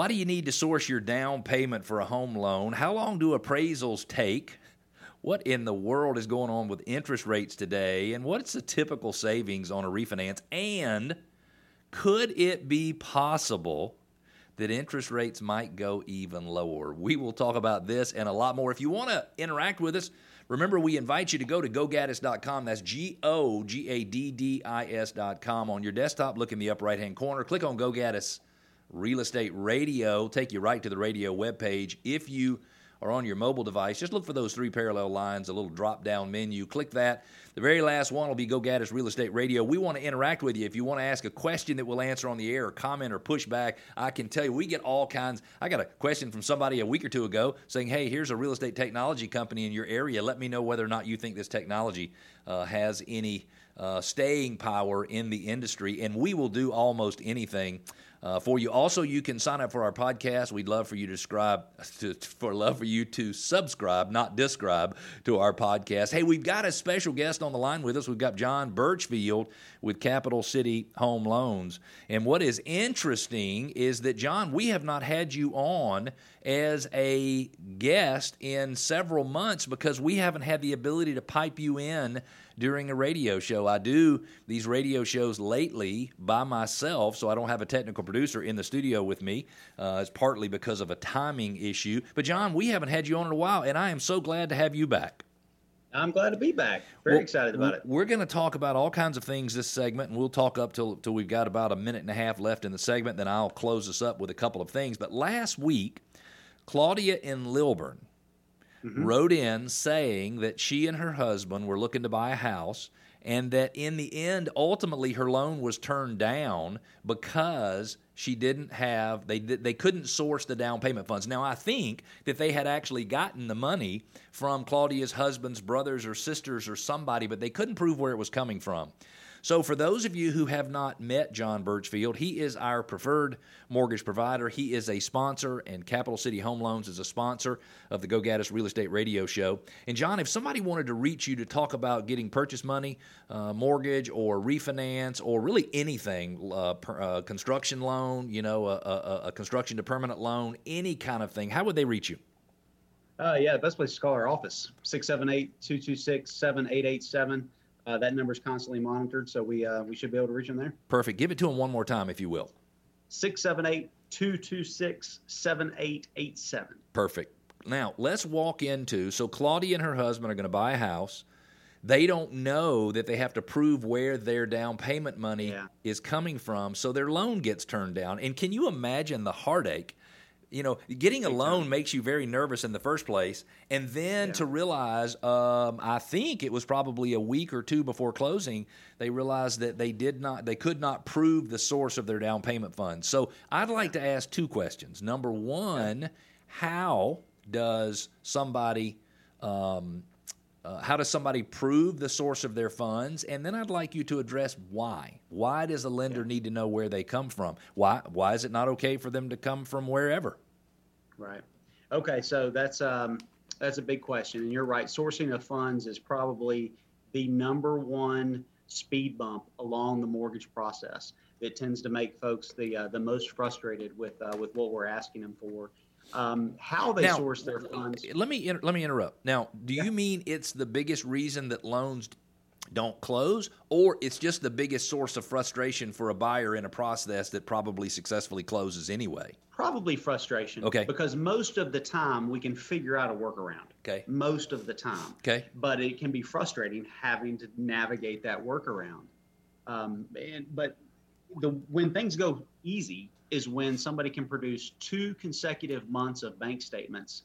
Why do you need to source your down payment for a home loan? How long do appraisals take? What in the world is going on with interest rates today? And what's the typical savings on a refinance? And could it be possible that interest rates might go even lower? We will talk about this and a lot more. If you want to interact with us, remember we invite you to go to gogaddis.com. That's G O G A D D I S.com. On your desktop, look in the upper right hand corner, click on Go Gaddis Real Estate Radio, take you right to the radio webpage. If you are on your mobile device, just look for those three parallel lines, a little drop down menu. Click that. The very last one will be Go Gaddis Real Estate Radio. We want to interact with you. If you want to ask a question that we'll answer on the air, or comment or pushback, I can tell you we get all kinds. I got a question from somebody a week or two ago saying, "Hey, here's a real estate technology company in your area. Let me know whether or not you think this technology uh, has any." Uh, staying power in the industry, and we will do almost anything uh, for you. Also, you can sign up for our podcast. We'd love for you to subscribe, to, for love for you to subscribe, not describe, to our podcast. Hey, we've got a special guest on the line with us. We've got John Birchfield with Capital City Home Loans. And what is interesting is that, John, we have not had you on as a guest in several months because we haven't had the ability to pipe you in during a radio show. I do these radio shows lately by myself, so I don't have a technical producer in the studio with me. Uh, it's partly because of a timing issue. But, John, we haven't had you on in a while, and I am so glad to have you back. I'm glad to be back. Very well, excited about it. We're going to talk about all kinds of things this segment, and we'll talk up till, till we've got about a minute and a half left in the segment. Then I'll close us up with a couple of things. But last week, Claudia in Lilburn mm-hmm. wrote in saying that she and her husband were looking to buy a house and that in the end ultimately her loan was turned down because she didn't have they they couldn't source the down payment funds. Now I think that they had actually gotten the money from Claudia's husband's brothers or sisters or somebody but they couldn't prove where it was coming from. So, for those of you who have not met John Birchfield, he is our preferred mortgage provider. He is a sponsor, and Capital City Home Loans is a sponsor of the Go Gaddis Real Estate Radio Show. And, John, if somebody wanted to reach you to talk about getting purchase money, uh, mortgage, or refinance, or really anything, uh, per, uh, construction loan, you know, a, a, a construction to permanent loan, any kind of thing, how would they reach you? Uh, yeah, the best place to call our office 678 226 7887. Uh, that number is constantly monitored, so we uh, we should be able to reach them there. Perfect. Give it to them one more time, if you will. 678 226 7887. Perfect. Now, let's walk into so Claudia and her husband are going to buy a house. They don't know that they have to prove where their down payment money yeah. is coming from, so their loan gets turned down. And can you imagine the heartache you know, getting a loan makes you very nervous in the first place, and then yeah. to realize, um, I think it was probably a week or two before closing, they realized that they did not, they could not prove the source of their down payment funds. So I'd like to ask two questions. Number one, how does somebody um, uh, how does somebody prove the source of their funds? And then I'd like you to address why. Why does a lender yeah. need to know where they come from? Why why is it not okay for them to come from wherever? Right. Okay, so that's um, that's a big question, and you're right. Sourcing of funds is probably the number one speed bump along the mortgage process. It tends to make folks the uh, the most frustrated with uh, with what we're asking them for um, how they now, source their funds. Let me let me interrupt. Now, do you mean it's the biggest reason that loans don't close, or it's just the biggest source of frustration for a buyer in a process that probably successfully closes anyway? Probably frustration. Okay. Because most of the time we can figure out a workaround. Okay. Most of the time. Okay. But it can be frustrating having to navigate that workaround. Um, and but the when things go easy, is when somebody can produce two consecutive months of bank statements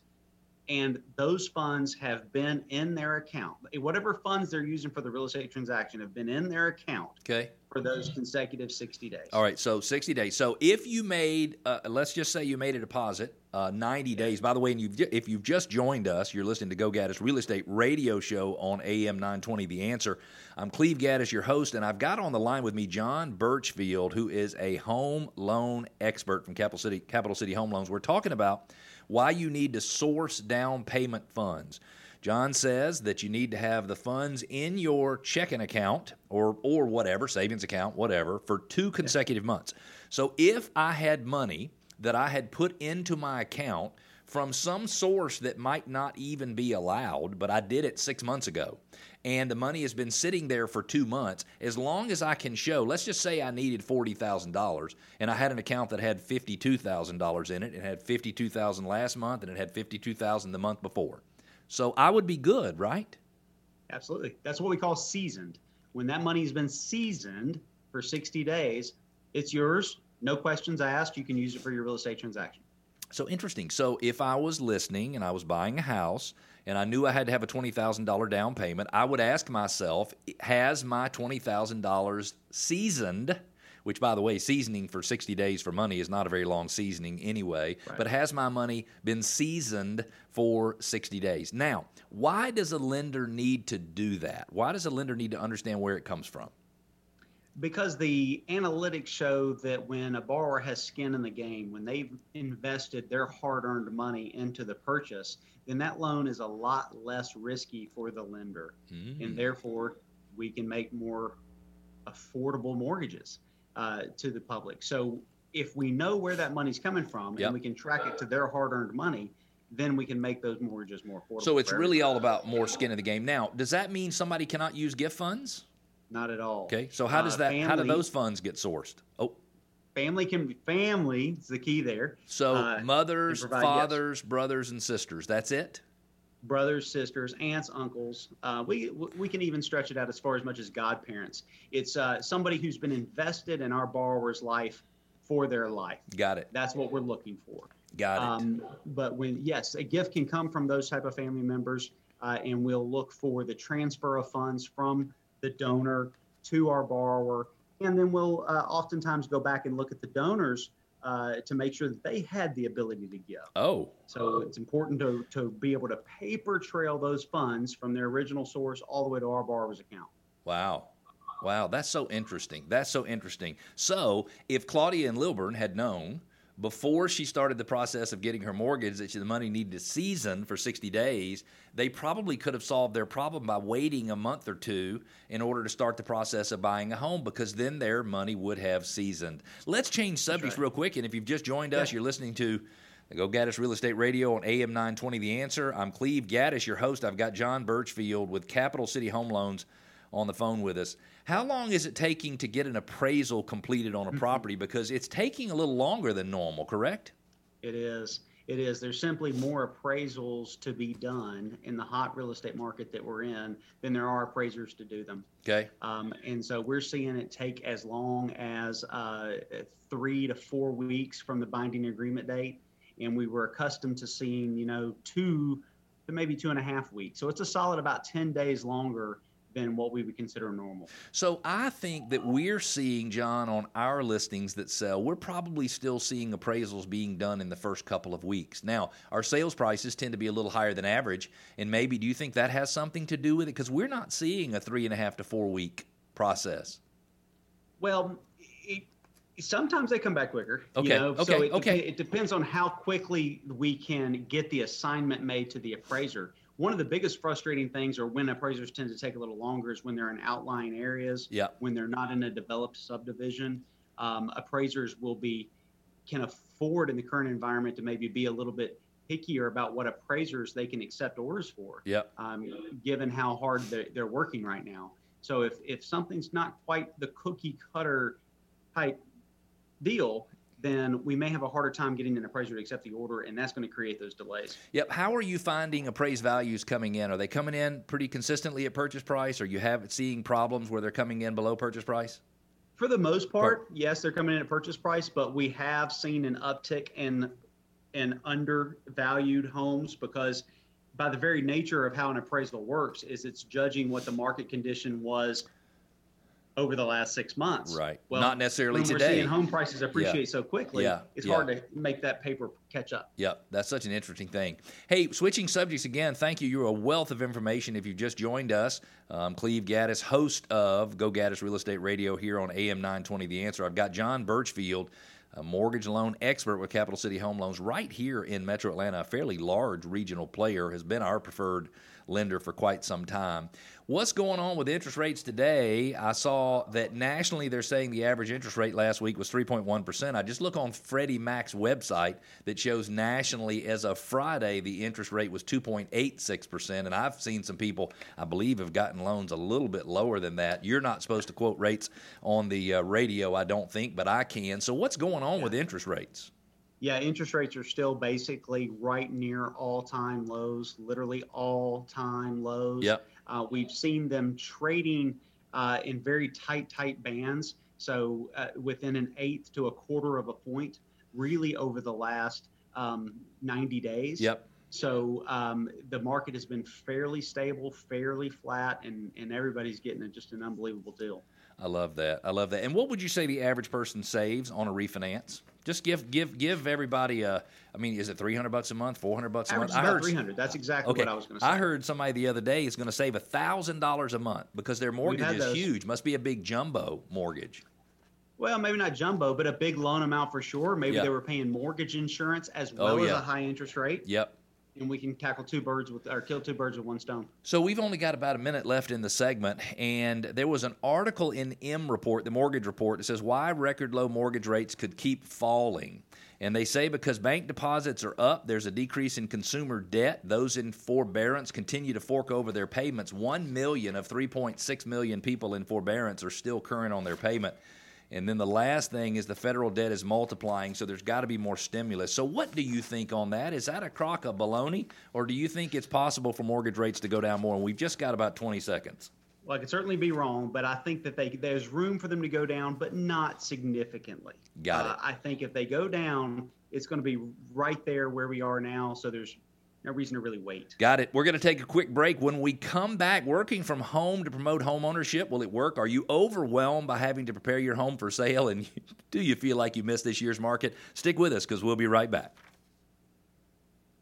and those funds have been in their account. Whatever funds they're using for the real estate transaction have been in their account. Okay. For those consecutive 60 days. All right, so 60 days. So if you made, uh, let's just say you made a deposit, uh, 90 days. By the way, and you've, if you've just joined us, you're listening to Go Gaddis Real Estate Radio Show on AM 920 The Answer. I'm Cleve Gaddis, your host, and I've got on the line with me John Birchfield, who is a home loan expert from Capital City, Capital City Home Loans. We're talking about why you need to source down payment funds. John says that you need to have the funds in your checking account or or whatever, savings account, whatever, for two consecutive months. So if I had money that I had put into my account from some source that might not even be allowed, but I did it six months ago. And the money has been sitting there for two months. As long as I can show, let's just say I needed $40,000 and I had an account that had $52,000 in it. It had 52,000 last month and it had 52,000 the month before. So I would be good, right? Absolutely. That's what we call seasoned. When that money's been seasoned for 60 days, it's yours. No questions asked. You can use it for your real estate transaction. So interesting. So if I was listening and I was buying a house and I knew I had to have a $20,000 down payment, I would ask myself, has my $20,000 seasoned? Which, by the way, seasoning for 60 days for money is not a very long seasoning anyway. Right. But has my money been seasoned for 60 days? Now, why does a lender need to do that? Why does a lender need to understand where it comes from? Because the analytics show that when a borrower has skin in the game, when they've invested their hard earned money into the purchase, then that loan is a lot less risky for the lender. Mm. And therefore, we can make more affordable mortgages uh, to the public. So if we know where that money's coming from Yep. and we can track it to their hard earned money, then we can make those mortgages more affordable. So it's really all about more skin in the game. Now, does that mean somebody cannot use gift funds? Not at all. Okay, so how does Uh, that? how do those funds get sourced? Oh, Family can be family is the key there. so Uh, mothers, provide, yes. fathers, brothers, and sisters. That's it. brothers, sisters, aunts, uncles. Uh, we we can even stretch it out as far as much as godparents. It's uh, somebody who's been invested in our borrower's life for their life. Got it. That's what we're looking for. Got it. Um, but when yes, a gift can come from those type of family members, uh, and we'll look for the transfer of funds from the donor to our borrower, and then we'll uh, oftentimes go back and look at the donors uh, to make sure that they had the ability to give. oh, So it's important to, to be able to paper trail those funds from their original source all the way to our borrower's account. wow. Wow, that's so interesting. That's so interesting. So, if Claudia and Lilburn had known before she started the process of getting her mortgage that the money needed to season for 60 days, they probably could have solved their problem by waiting a month or two in order to start the process of buying a home because then their money would have seasoned. Let's change subjects right. real quick. And if you've just joined us, Yeah. you're listening to the Go Gaddis Real Estate Radio on AM 920 The Answer. I'm Cleve Gaddis, your host. I've got John Birchfield with Capital City Home Loans on the phone with us. How long is it taking to get an appraisal completed on a property? Because it's taking a little longer than normal, correct? It is. It is. There's simply more appraisals to be done in the hot real estate market that we're in than there are appraisers to do them. Okay. Um, and so we're seeing it take as long as uh, three to four weeks from the binding agreement date. And we were accustomed to seeing, you know, two to maybe two and a half weeks. So it's a solid about 10 days longer than what we would consider normal. So I think that we're seeing, John, on our listings that sell, we're probably still seeing appraisals being done in the first couple of weeks. Now, our sales prices tend to be a little higher than average, and maybe do you think that has something to do with it? Because we're not seeing a three and a half to four week process. Well, it, sometimes they come back quicker. Okay, You know? okay, so it, okay. It depends on how quickly we can get the assignment made to the appraiser. One of the biggest frustrating things, or when appraisers tend to take a little longer, is when they're in outlying areas. Yeah. When they're not in a developed subdivision, um, appraisers will be can afford in the current environment to maybe be a little bit pickier about what appraisers they can accept orders for Yep. um, given how hard they're, they're working right now. So if, if something's not quite the cookie cutter type deal, then we may have a harder time getting an appraiser to accept the order, and that's going to create those delays. Yep. How are you finding appraised values coming in? Are they coming in pretty consistently at purchase price, or you have seeing problems where they're coming in below purchase price? For the most part, yes, they're coming in at purchase price, but we have seen an uptick in in undervalued homes because by the very nature of how an appraisal works is it's judging what the market condition was over the last six months. Right. Well, not necessarily when today. We're seeing home prices appreciate so quickly. Yeah, It's yeah. hard to make that paper catch up. Yep, that's such an interesting thing. Hey, switching subjects again, thank you. You're a wealth of information if you've just joined us. Um, Cleve Gaddis, host of Go Gaddis Real Estate Radio here on AM 920 The Answer. I've got John Birchfield, a mortgage loan expert with Capital City Home Loans right here in Metro Atlanta, a fairly large regional player, has been our preferred lender for quite some time. What's going on with interest rates today? I saw that nationally they're saying the average interest rate last week was 3.1%. I just look on Freddie Mac's website that shows nationally as of Friday the interest rate was 2.86%. And I've seen some people, I believe, have gotten loans a little bit lower than that. You're not supposed to quote rates on the uh, radio, I don't think, but I can. So what's going on yeah. with interest rates? Yeah, interest rates are still basically right near all time lows, literally all time lows. Yep. Uh, we've seen them trading uh, in very tight, tight bands. So uh, within an eighth to a quarter of a point, really over the last um, 90 days. Yep. So um, the market has been fairly stable, fairly flat, and, and everybody's getting a, just an unbelievable deal. I love that. I love that. And what would you say the average person saves on a refinance? Just give give give everybody a. I mean, is it three hundred bucks a month, four hundred bucks a average month? I heard three hundred. That's exactly okay. what I was going to say. I heard somebody the other day is going to save thousand dollars a month because their mortgage is huge. Must be a big jumbo mortgage. Well, maybe not jumbo, but a big loan amount for sure. Maybe yep. they were paying mortgage insurance as oh, well oh, yeah. as a high interest rate. Yep and we can tackle two birds with or kill two birds with one stone. So we've only got about a minute left in the segment, and there was an article in M Report, the mortgage report, that says why record low mortgage rates could keep falling. And they say because bank deposits are up, there's a decrease in consumer debt. Those in forbearance continue to fork over their payments. One million of 3.6 million people in forbearance are still current on their payment. And then the last thing is the federal debt is multiplying, so there's got to be more stimulus. So, what do you think on that? Is that a crock of baloney, or do you think it's possible for mortgage rates to go down more? And we've just got about 20 seconds. Well, I could certainly be wrong, but I think that they, there's room for them to go down, but not significantly. Got it. Uh, I think if they go down, it's going to be right there where we are now. So there's no reason to really wait. Got it. We're going to take a quick break. When we come back, working from home to promote home ownership, will it work? Are you overwhelmed by having to prepare your home for sale? And do you feel like you missed this year's market? Stick with us because we'll be right back.